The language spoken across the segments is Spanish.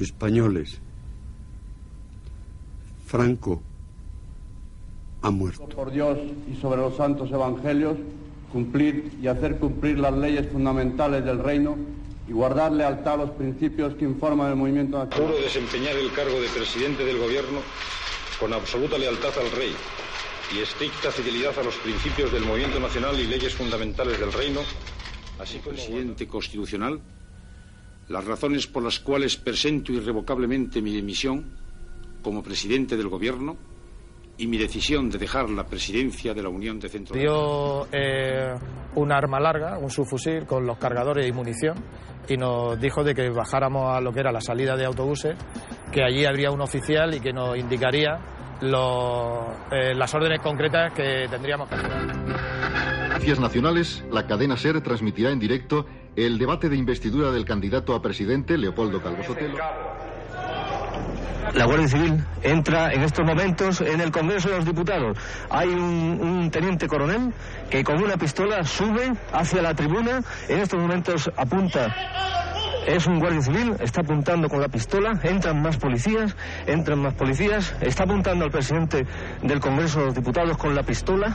españoles. Franco ha muerto. Por Dios y sobre los santos evangelios, cumplir y hacer cumplir las leyes fundamentales del reino y guardar lealtad a los principios que informan el movimiento nacional. Juro desempeñar el cargo de presidente del gobierno con absoluta lealtad al rey y estricta fidelidad a los principios del movimiento nacional y leyes fundamentales del reino, así como presidente constitucional, las razones por las cuales presento irrevocablemente mi dimisión como presidente del gobierno y mi decisión de dejar la presidencia de la Unión de Centro. Dio eh, un arma larga, un subfusil con los cargadores y munición y nos dijo de que bajáramos a lo que era la salida de autobuses, que allí habría un oficial y que nos indicaría los, eh, las órdenes concretas que tendríamos que hacer. Noticias Nacionales, la cadena SER transmitirá en directo el debate de investidura del candidato a presidente Leopoldo Calvo Sotelo. La Guardia Civil entra en estos momentos en el Congreso de los Diputados. Hay un, teniente coronel que con una pistola sube hacia la tribuna. En estos momentos apunta. Es un guardia civil, está apuntando con la pistola, entran más policías, entran más policías, está apuntando al presidente del Congreso de los Diputados con la pistola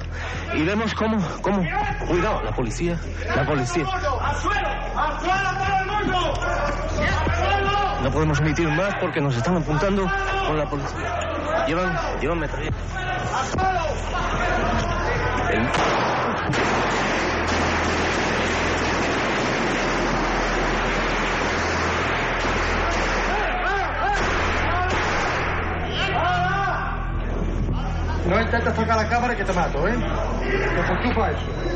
y vemos cómo, cómo, cuidado, la policía, la policía. No podemos emitir más porque nos están apuntando con la policía. Llevan, llevan metralletas. El... No intentes tocar la cámara que te mato, ¿eh? Te enchufa eso.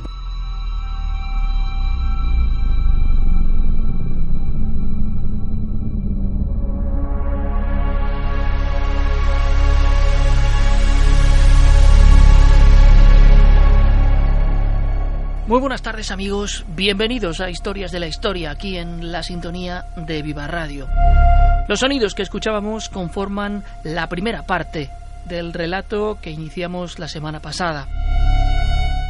Muy buenas tardes amigos, bienvenidos a Historias de la Historia aquí en la sintonía de Viva Radio. Los sonidos que escuchábamos conforman la primera parte del relato que iniciamos la semana pasada.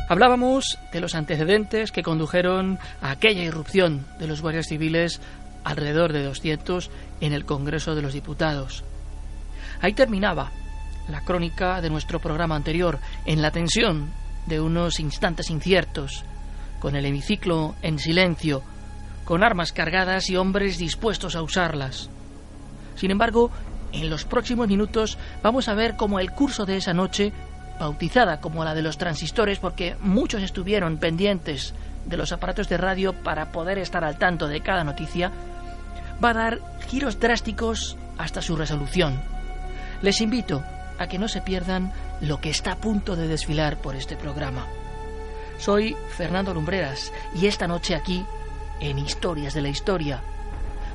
Hablábamos de los antecedentes que condujeron a aquella irrupción de los guardias civiles alrededor de 200 en el Congreso de los Diputados. Ahí terminaba la crónica de nuestro programa anterior, en la tensión de unos instantes inciertos, con el hemiciclo en silencio, con armas cargadas y hombres dispuestos a usarlas. Sin embargo, en los próximos minutos vamos a ver cómo el curso de esa noche, bautizada como la de los transistores porque muchos estuvieron pendientes de los aparatos de radio para poder estar al tanto de cada noticia, va a dar giros drásticos hasta su resolución. Les invito a que no se pierdan lo que está a punto de desfilar por este programa. Soy Fernando Lumbreras y esta noche aquí, en Historias de la Historia,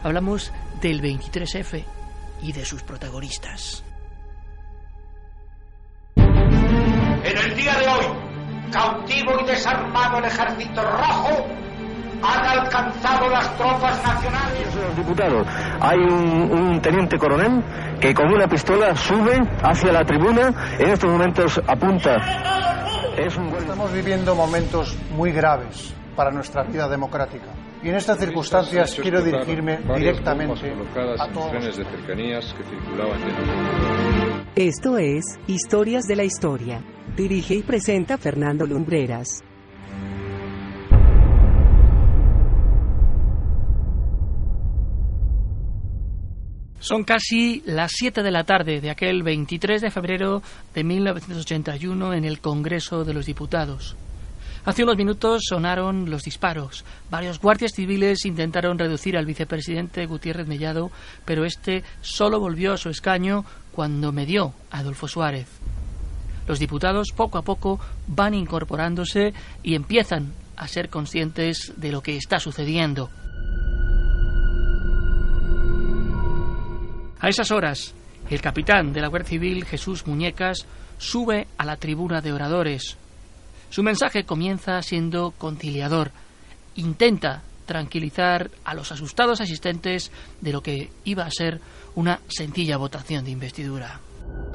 hablamos del 23F y de sus protagonistas. En el día de hoy, cautivo y desarmado el ejército rojo, han alcanzado las tropas nacionales. Los diputados, hay un, un, teniente coronel que con una pistola sube hacia la tribuna, en estos momentos apunta. Es un... Estamos viviendo momentos muy graves para nuestra vida democrática. Y en estas circunstancias quiero dirigirme directamente a todos. trenes de cercanías que circulaban Esto es Historias de la Historia. Dirige y presenta Fernando Lumbreras. Son casi las 7 de la tarde de aquel 23 de febrero de 1981 en el Congreso de los Diputados. Hace unos minutos sonaron los disparos. Varios guardias civiles intentaron reducir al vicepresidente Gutiérrez Mellado, pero este solo volvió a su escaño cuando medió Adolfo Suárez. Los diputados poco a poco van incorporándose y empiezan a ser conscientes de lo que está sucediendo. A esas horas, el capitán de la Guardia Civil, Jesús Muñecas, sube a la tribuna de oradores. Su mensaje comienza siendo conciliador. Intenta tranquilizar a los asustados asistentes de lo que iba a ser una sencilla votación de investidura.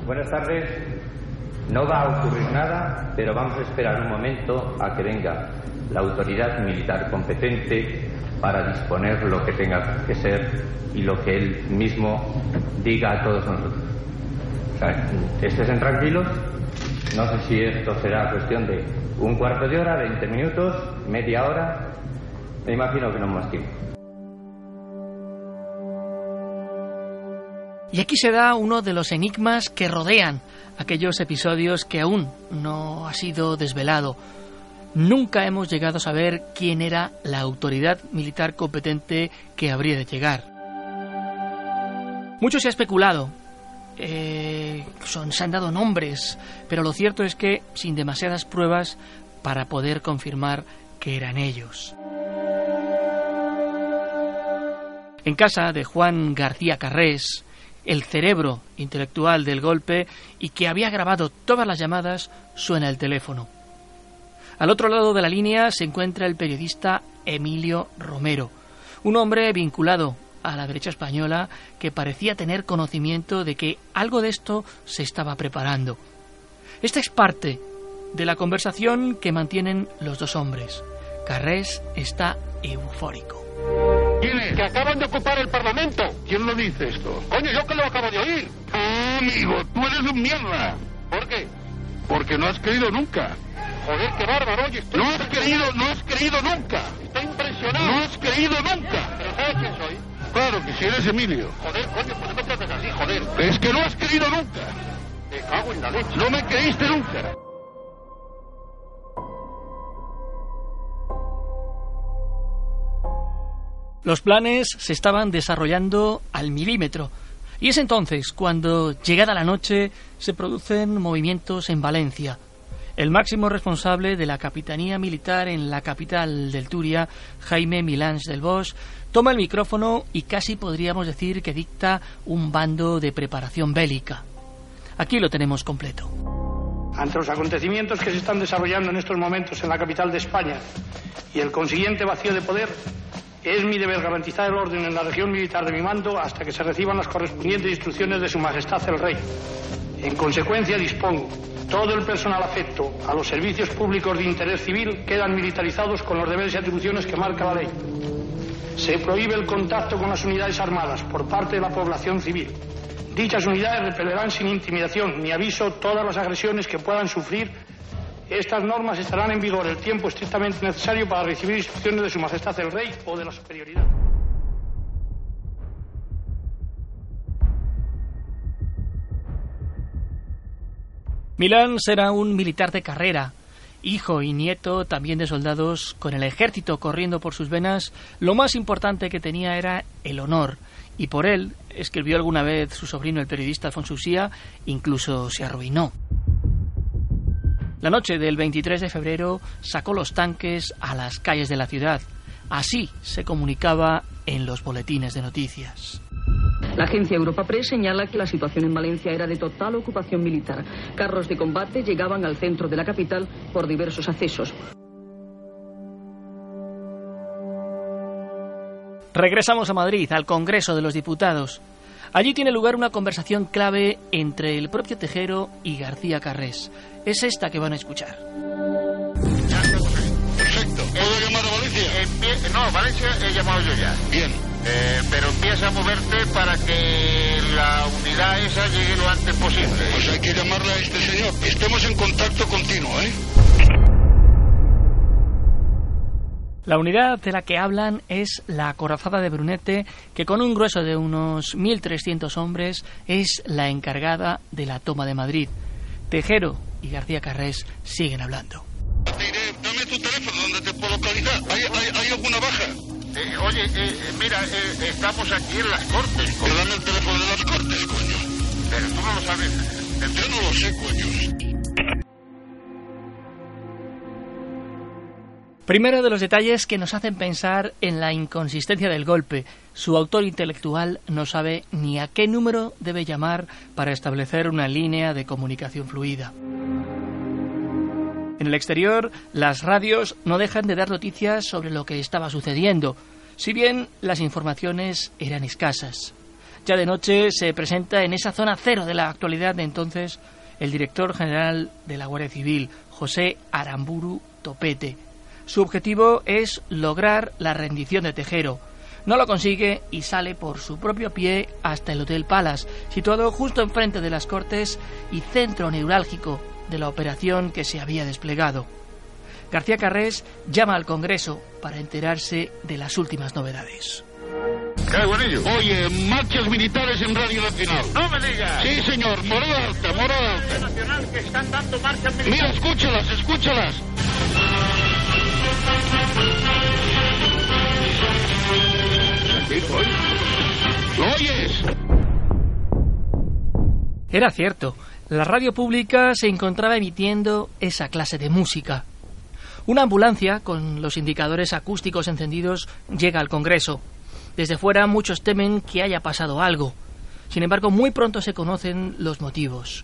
Buenas tardes. No va a ocurrir nada, pero vamos a esperar un momento a que venga la autoridad militar competente para disponer lo que tenga que ser y lo que él mismo diga a todos nosotros. O sea, estén tranquilos, no sé si esto será cuestión de un cuarto de hora, 20 minutos, media hora, me imagino que no más tiempo. Y aquí se da uno de los enigmas que rodean aquellos episodios que aún no ha sido desvelado. Nunca hemos llegado a saber quién era la autoridad militar competente que habría de llegar. Mucho se ha especulado, eh, son, se han dado nombres, pero lo cierto es que sin demasiadas pruebas para poder confirmar que eran ellos. En casa de Juan García Carrés, el cerebro intelectual del golpe y que había grabado todas las llamadas, suena el teléfono. Al otro lado de la línea se encuentra el periodista Emilio Romero, un hombre vinculado a la derecha española que parecía tener conocimiento de que algo de esto se estaba preparando. Esta es parte de la conversación que mantienen los dos hombres. Carrés está eufórico. Que acaban de ocupar el Parlamento. ¿Quién lo dice esto? Coño, yo que lo acabo de oír. Oh, amigo, tú eres un mierda. ¿Por qué? Porque no has creído nunca. Joder, qué bárbaro, oye. no has creído, no has creído nunca. Estoy impresionado. No has creído nunca. ¿Pero sabes quién soy? Claro que si eres Emilio. Joder, coño, ¿por qué me tratas así, joder? Es que no has creído nunca. Me cago en la leche. No me creíste nunca. Los planes se estaban desarrollando al milímetro. Y es entonces cuando, llegada la noche, se producen movimientos en Valencia. El máximo responsable de la Capitanía Militar en la capital del Turia, Jaime Milans del Bosch, toma el micrófono y casi podríamos decir que dicta un bando de preparación bélica. Aquí lo tenemos completo. Ante los acontecimientos que se están desarrollando en estos momentos en la capital de España y el consiguiente vacío de poder, es mi deber garantizar el orden en la región militar de mi mando hasta que se reciban las correspondientes instrucciones de Su Majestad el Rey. En consecuencia, dispongo todo el personal afecto a los servicios públicos de interés civil quedan militarizados con los deberes y atribuciones que marca la ley. Se prohíbe el contacto con las unidades armadas por parte de la población civil. Dichas unidades repelerán sin intimidación ni aviso todas las agresiones que puedan sufrir estas normas estarán en vigor el tiempo estrictamente necesario para recibir instrucciones de Su Majestad el Rey o de la superioridad. Milán será un militar de carrera, hijo y nieto también de soldados, con el ejército corriendo por sus venas, lo más importante que tenía era el honor, y por él, escribió alguna vez su sobrino el periodista Alfonso Usía, incluso se arruinó. La noche del 23 de febrero sacó los tanques a las calles de la ciudad. Así se comunicaba en los boletines de noticias. La agencia Europa Press señala que la situación en Valencia era de total ocupación militar. Carros de combate llegaban al centro de la capital por diversos accesos. Regresamos a Madrid, al Congreso de los Diputados. Allí tiene lugar una conversación clave entre el propio Tejero y García Carrés. Es esta que van a escuchar. Perfecto. ¿Puedo llamar a Valencia? no, Valencia he llamado yo ya. Bien. Eh, pero empieza a moverte para que la unidad esa llegue lo antes posible. Pues hay que llamarle a este señor. Estemos en contacto continuo, ¿eh? La unidad de la que hablan es la acorazada de Brunete, que con un grueso de unos 1.300 hombres es la encargada de la toma de Madrid. Tejero y García Carrés siguen hablando. Dame tu teléfono donde te puedo localizar. ¿Hay, hay, hay alguna baja? Eh, oye, eh, mira, eh, estamos aquí en las Cortes. Pero dame el teléfono de las Cortes, coño. Pero tú no lo sabes. Yo no lo sé, coño. Primero de los detalles que nos hacen pensar en la inconsistencia del golpe. Su autor intelectual no sabe ni a qué número debe llamar para establecer una línea de comunicación fluida. En el exterior, las radios no dejan de dar noticias sobre lo que estaba sucediendo, si bien las informaciones eran escasas. Ya de noche se presenta en esa zona cero de la actualidad de entonces el director general de la Guardia Civil, José Aramburu Topete. Su objetivo es lograr la rendición de Tejero. No lo consigue y sale por su propio pie hasta el Hotel Palace, situado justo enfrente de las Cortes y centro neurálgico de la operación que se había desplegado. García Carrés llama al Congreso para enterarse de las últimas novedades. Oye, marchas militares en Radio Nacional. No me digas. Sí, señor, morada alta, morada alta. Nacional que están dando marchas militares. Mira, escúchalas, escúchalas. ¿Lo oyes? Era cierto, la radio pública se encontraba emitiendo esa clase de música. Una ambulancia, con los indicadores acústicos encendidos, llega al Congreso. Desde fuera muchos temen que haya pasado algo. Sin embargo, muy pronto se conocen los motivos.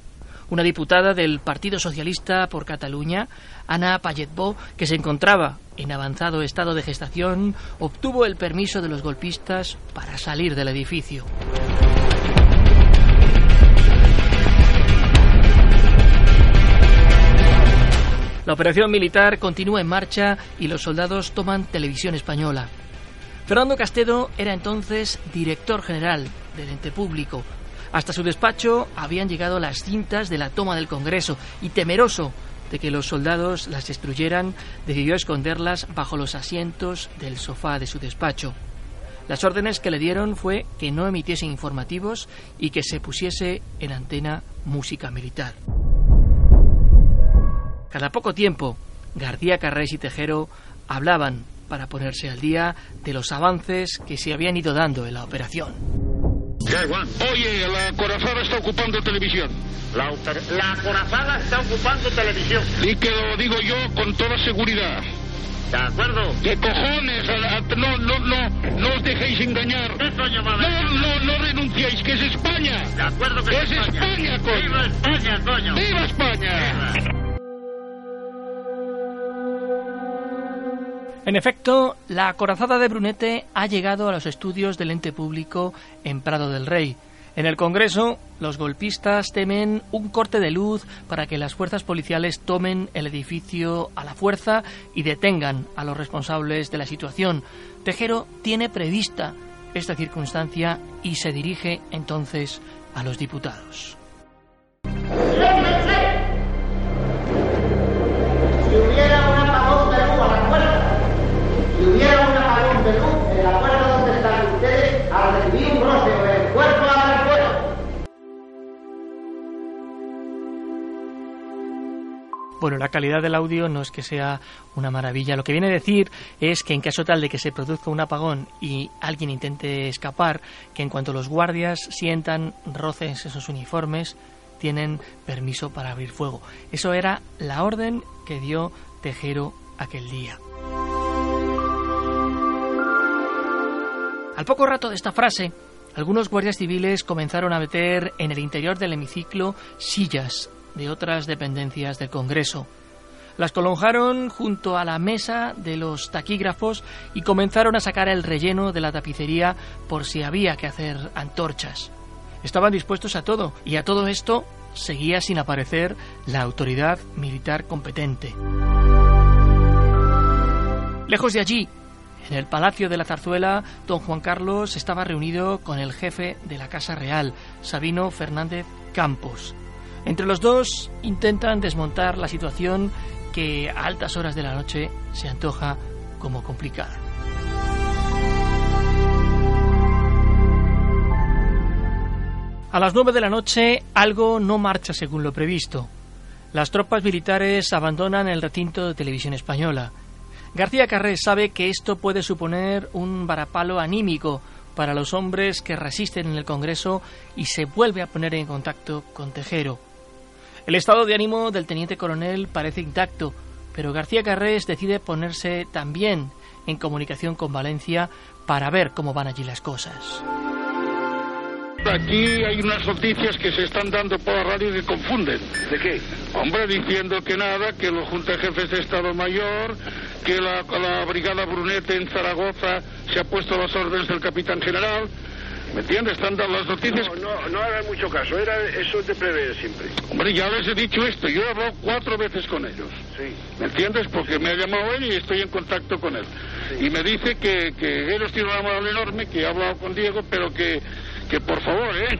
Una diputada del Partido Socialista por Cataluña, Ana Payetbó, que se encontraba en avanzado estado de gestación, obtuvo el permiso de los golpistas para salir del edificio. La operación militar continúa en marcha y los soldados toman televisión española. Fernando Castedo era entonces director general del ente público. Hasta su despacho habían llegado las cintas de la toma del Congreso y temeroso de que los soldados las destruyeran, decidió esconderlas bajo los asientos del sofá de su despacho. Las órdenes que le dieron fue que no emitiese informativos y que se pusiese en antena música militar. Cada poco tiempo, García Carrés y Tejero hablaban para ponerse al día de los avances que se habían ido dando en la operación. Oye, la corazada está ocupando televisión. La, la corazada está ocupando televisión. Y que lo digo yo con toda seguridad. ¿De acuerdo? ¿Qué cojones? A- a- no, no, no, no os dejéis engañar. ¿Qué coño No, no, no renunciéis, que es España. De acuerdo que es España, coño. ¡Viva España, coño! ¡Viva España! En efecto, la acorazada de Brunete ha llegado a los estudios del ente público en Prado del Rey. En el Congreso, los golpistas temen un corte de luz para que las fuerzas policiales tomen el edificio a la fuerza y detengan a los responsables de la situación. Tejero tiene prevista esta circunstancia y se dirige entonces a los diputados. Si hubiera Bueno, la calidad del audio no es que sea una maravilla. Lo que viene a decir es que en caso tal de que se produzca un apagón y alguien intente escapar, que en cuanto los guardias sientan roces esos uniformes, tienen permiso para abrir fuego. Eso era la orden que dio Tejero aquel día. Al poco rato de esta frase, algunos guardias civiles comenzaron a meter en el interior del hemiciclo sillas de otras dependencias del Congreso. Las colonjaron junto a la mesa de los taquígrafos y comenzaron a sacar el relleno de la tapicería por si había que hacer antorchas. Estaban dispuestos a todo y a todo esto seguía sin aparecer la autoridad militar competente. Lejos de allí, en el Palacio de la Zarzuela, don Juan Carlos estaba reunido con el jefe de la Casa Real, Sabino Fernández Campos. Entre los dos intentan desmontar la situación que a altas horas de la noche se antoja como complicada. A las nueve de la noche algo no marcha según lo previsto. Las tropas militares abandonan el recinto de televisión española. García Carrés sabe que esto puede suponer un varapalo anímico para los hombres que resisten en el Congreso y se vuelve a poner en contacto con Tejero. El estado de ánimo del teniente coronel parece intacto, pero García Carrés decide ponerse también en comunicación con Valencia para ver cómo van allí las cosas. Aquí hay unas noticias que se están dando por la radio que confunden. ¿De qué? Hombre, diciendo que nada, que los Junta de Jefes de Estado Mayor, que la, la Brigada Brunete en Zaragoza se ha puesto a las órdenes del capitán general. ¿Me entiendes? Están dando las noticias. No, no, no hagan mucho caso, era eso es de prever siempre. Hombre, ya les he dicho esto, yo he hablado cuatro veces con ellos. Sí. ¿Me entiendes? Porque me ha llamado él y estoy en contacto con él. Y me dice que, que ellos tienen una moral enorme, que he hablado con Diego, pero que, que por favor, ¿eh?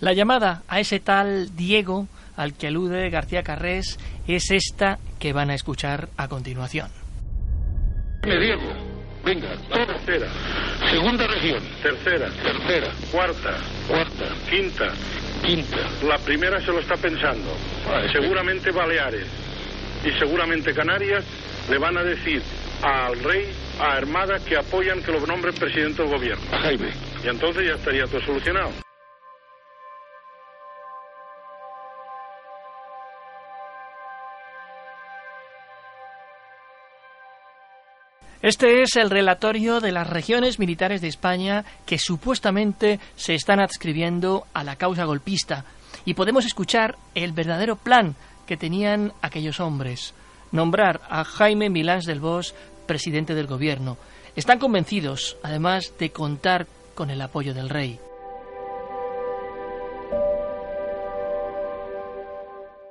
La llamada a ese tal Diego al que alude García Carrés es esta que van a escuchar a continuación. Me Diego, venga. Tercera, Segunda región, tercera, tercera, cuarta, cuarta, quinta. quinta. La primera se lo está pensando. Ah, Seguramente Baleares y seguramente Canarias le van a decir al rey, a Armada, que apoyan que lo nombren presidente del gobierno. A Jaime. Y entonces ya estaría todo solucionado. Este es el relatorio de las regiones militares de España que supuestamente se están adscribiendo a la causa golpista y podemos escuchar el verdadero plan que tenían aquellos hombres. Nombrar a Jaime Milans del Bosch presidente del gobierno. Están convencidos, además, de contar con el apoyo del rey.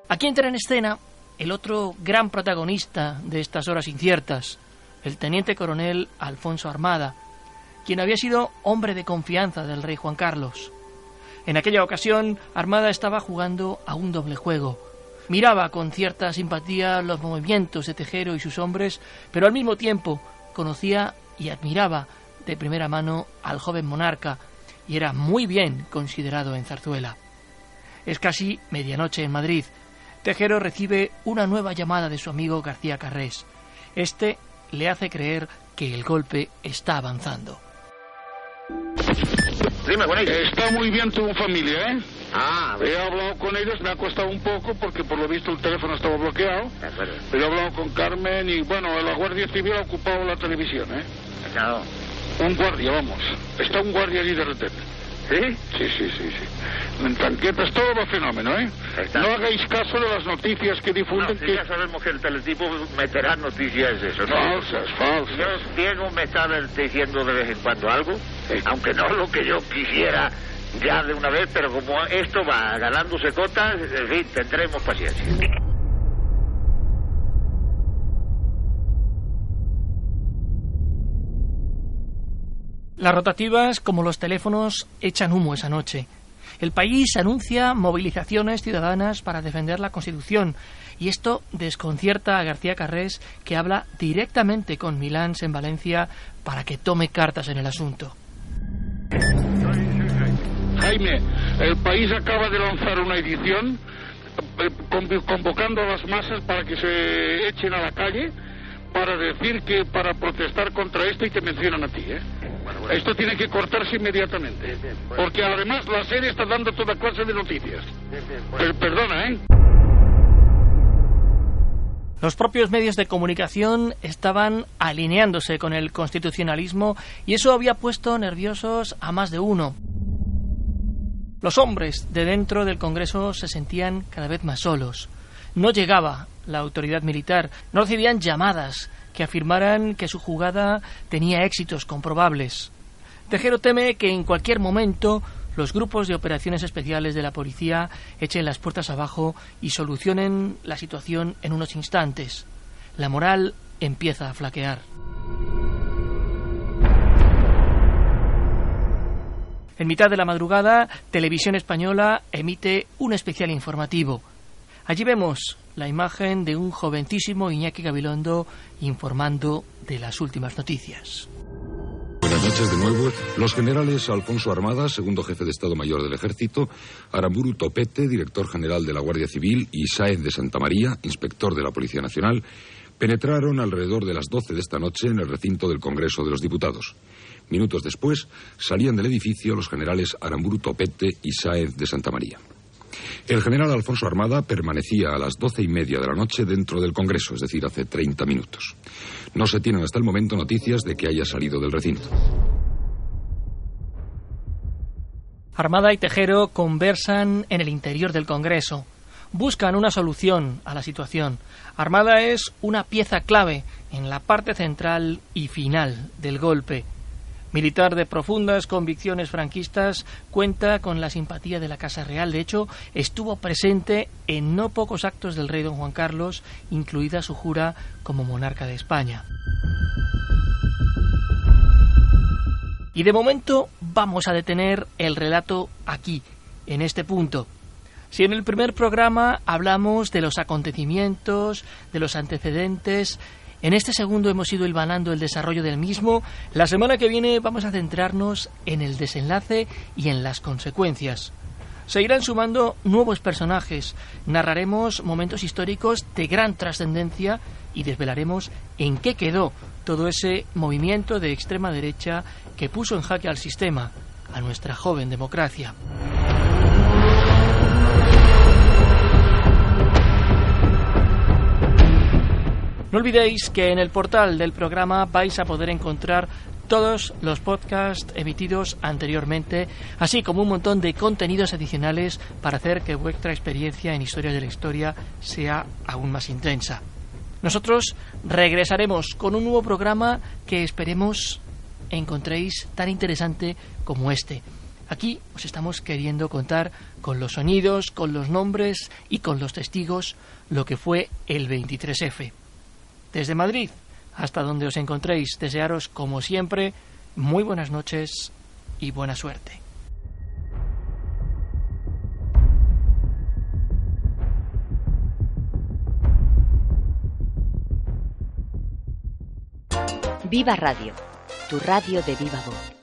Aquí entra en escena el otro gran protagonista de estas horas inciertas, el teniente coronel Alfonso Armada, quien había sido hombre de confianza del rey Juan Carlos. En aquella ocasión, Armada estaba jugando a un doble juego. Miraba con cierta simpatía los movimientos de Tejero y sus hombres, pero al mismo tiempo conocía y admiraba de primera mano al joven monarca y era muy bien considerado en Zarzuela. Es casi medianoche en Madrid. Tejero recibe una nueva llamada de su amigo García Carrés. Este le hace creer que el golpe está avanzando. Dime con ellos. Está muy bien tu familia, ¿eh? Ah, He hablado con ellos, me ha costado un poco porque por lo visto el teléfono estaba bloqueado. Pero he hablado con Carmen y bueno, la Guardia Civil ha ocupado la televisión, ¿eh? Claro. Un guardia, vamos. Está un guardia allí de retén. ¿Sí? Sí, sí, sí, sí. En tanquetas, todo va fenómeno, ¿eh? No hagáis caso de las noticias que No, difunden si que... ya sabemos que el teletipo meterá noticias de eso, ¿no? Falsas, falsas. Yo, Diego me está diciendo de vez en cuando algo, aunque no lo que yo quisiera ya de una vez, pero como esto va ganándose cotas, en fin, tendremos paciencia. Las rotativas, como los teléfonos, echan humo esa noche. El país anuncia movilizaciones ciudadanas para defender la Constitución y esto desconcierta a García Carrés, que habla directamente con Milans en Valencia para que tome cartas en el asunto. Jaime, el país acaba de lanzar una edición eh, conv- convocando a las masas para que se echen a la calle para decir que para protestar contra esto y te mencionan a ti, ¿eh? Esto tiene que cortarse inmediatamente. Porque además la serie está dando toda clase de noticias. Per- perdona, ¿eh? Los propios medios de comunicación estaban alineándose con el constitucionalismo y eso había puesto nerviosos a más de uno. Los hombres de dentro del Congreso se sentían cada vez más solos. No llegaba la autoridad militar, no recibían llamadas que afirmaran que su jugada tenía éxitos comprobables. Tejero teme que en cualquier momento los grupos de operaciones especiales de la policía echen las puertas abajo y solucionen la situación en unos instantes. La moral empieza a flaquear. En mitad de la madrugada, Televisión Española emite un especial informativo. Allí vemos la imagen de un jovencísimo Iñaki Gabilondo informando de las últimas noticias. Buenas noches de nuevo. Los generales Alfonso Armada, segundo jefe de Estado Mayor del Ejército, Aramburu Topete, director general de la Guardia Civil, y Sáez de Santa María, inspector de la Policía Nacional, penetraron alrededor de las 12 de esta noche en el recinto del Congreso de los Diputados. Minutos después salían del edificio los generales Aramburu Topete y Sáez de Santa María. El general Alfonso Armada permanecía a las doce y media de la noche dentro del Congreso, es decir, hace 30 minutos. No se tienen hasta el momento noticias de que haya salido del recinto. Armada y Tejero conversan en el interior del Congreso. buscan una solución a la situación. Armada es una pieza clave en la parte central y final del golpe. Militar de profundas convicciones franquistas, cuenta con la simpatía de la Casa Real. De hecho, estuvo presente en no pocos actos del rey don Juan Carlos, incluida su jura como monarca de España. Y de momento vamos a detener el relato aquí, en este punto. Si en el primer programa hablamos de los acontecimientos, de los antecedentes, en este segundo hemos ido hilvanando el desarrollo del mismo. La semana que viene vamos a centrarnos en el desenlace y en las consecuencias. Se irán sumando nuevos personajes, narraremos momentos históricos de gran trascendencia y desvelaremos en qué quedó todo ese movimiento de extrema derecha que puso en jaque al sistema, a nuestra joven democracia. No olvidéis que en el portal del programa vais a poder encontrar todos los podcasts emitidos anteriormente, así como un montón de contenidos adicionales para hacer que vuestra experiencia en Historia de la Historia sea aún más intensa. Nosotros regresaremos con un nuevo programa que esperemos encontréis tan interesante como este. Aquí os estamos queriendo contar con los sonidos, con los nombres y con los testigos lo que fue el 23F. Desde Madrid hasta donde os encontréis, desearos como siempre muy buenas noches y buena suerte. Viva Radio, tu radio de viva voz.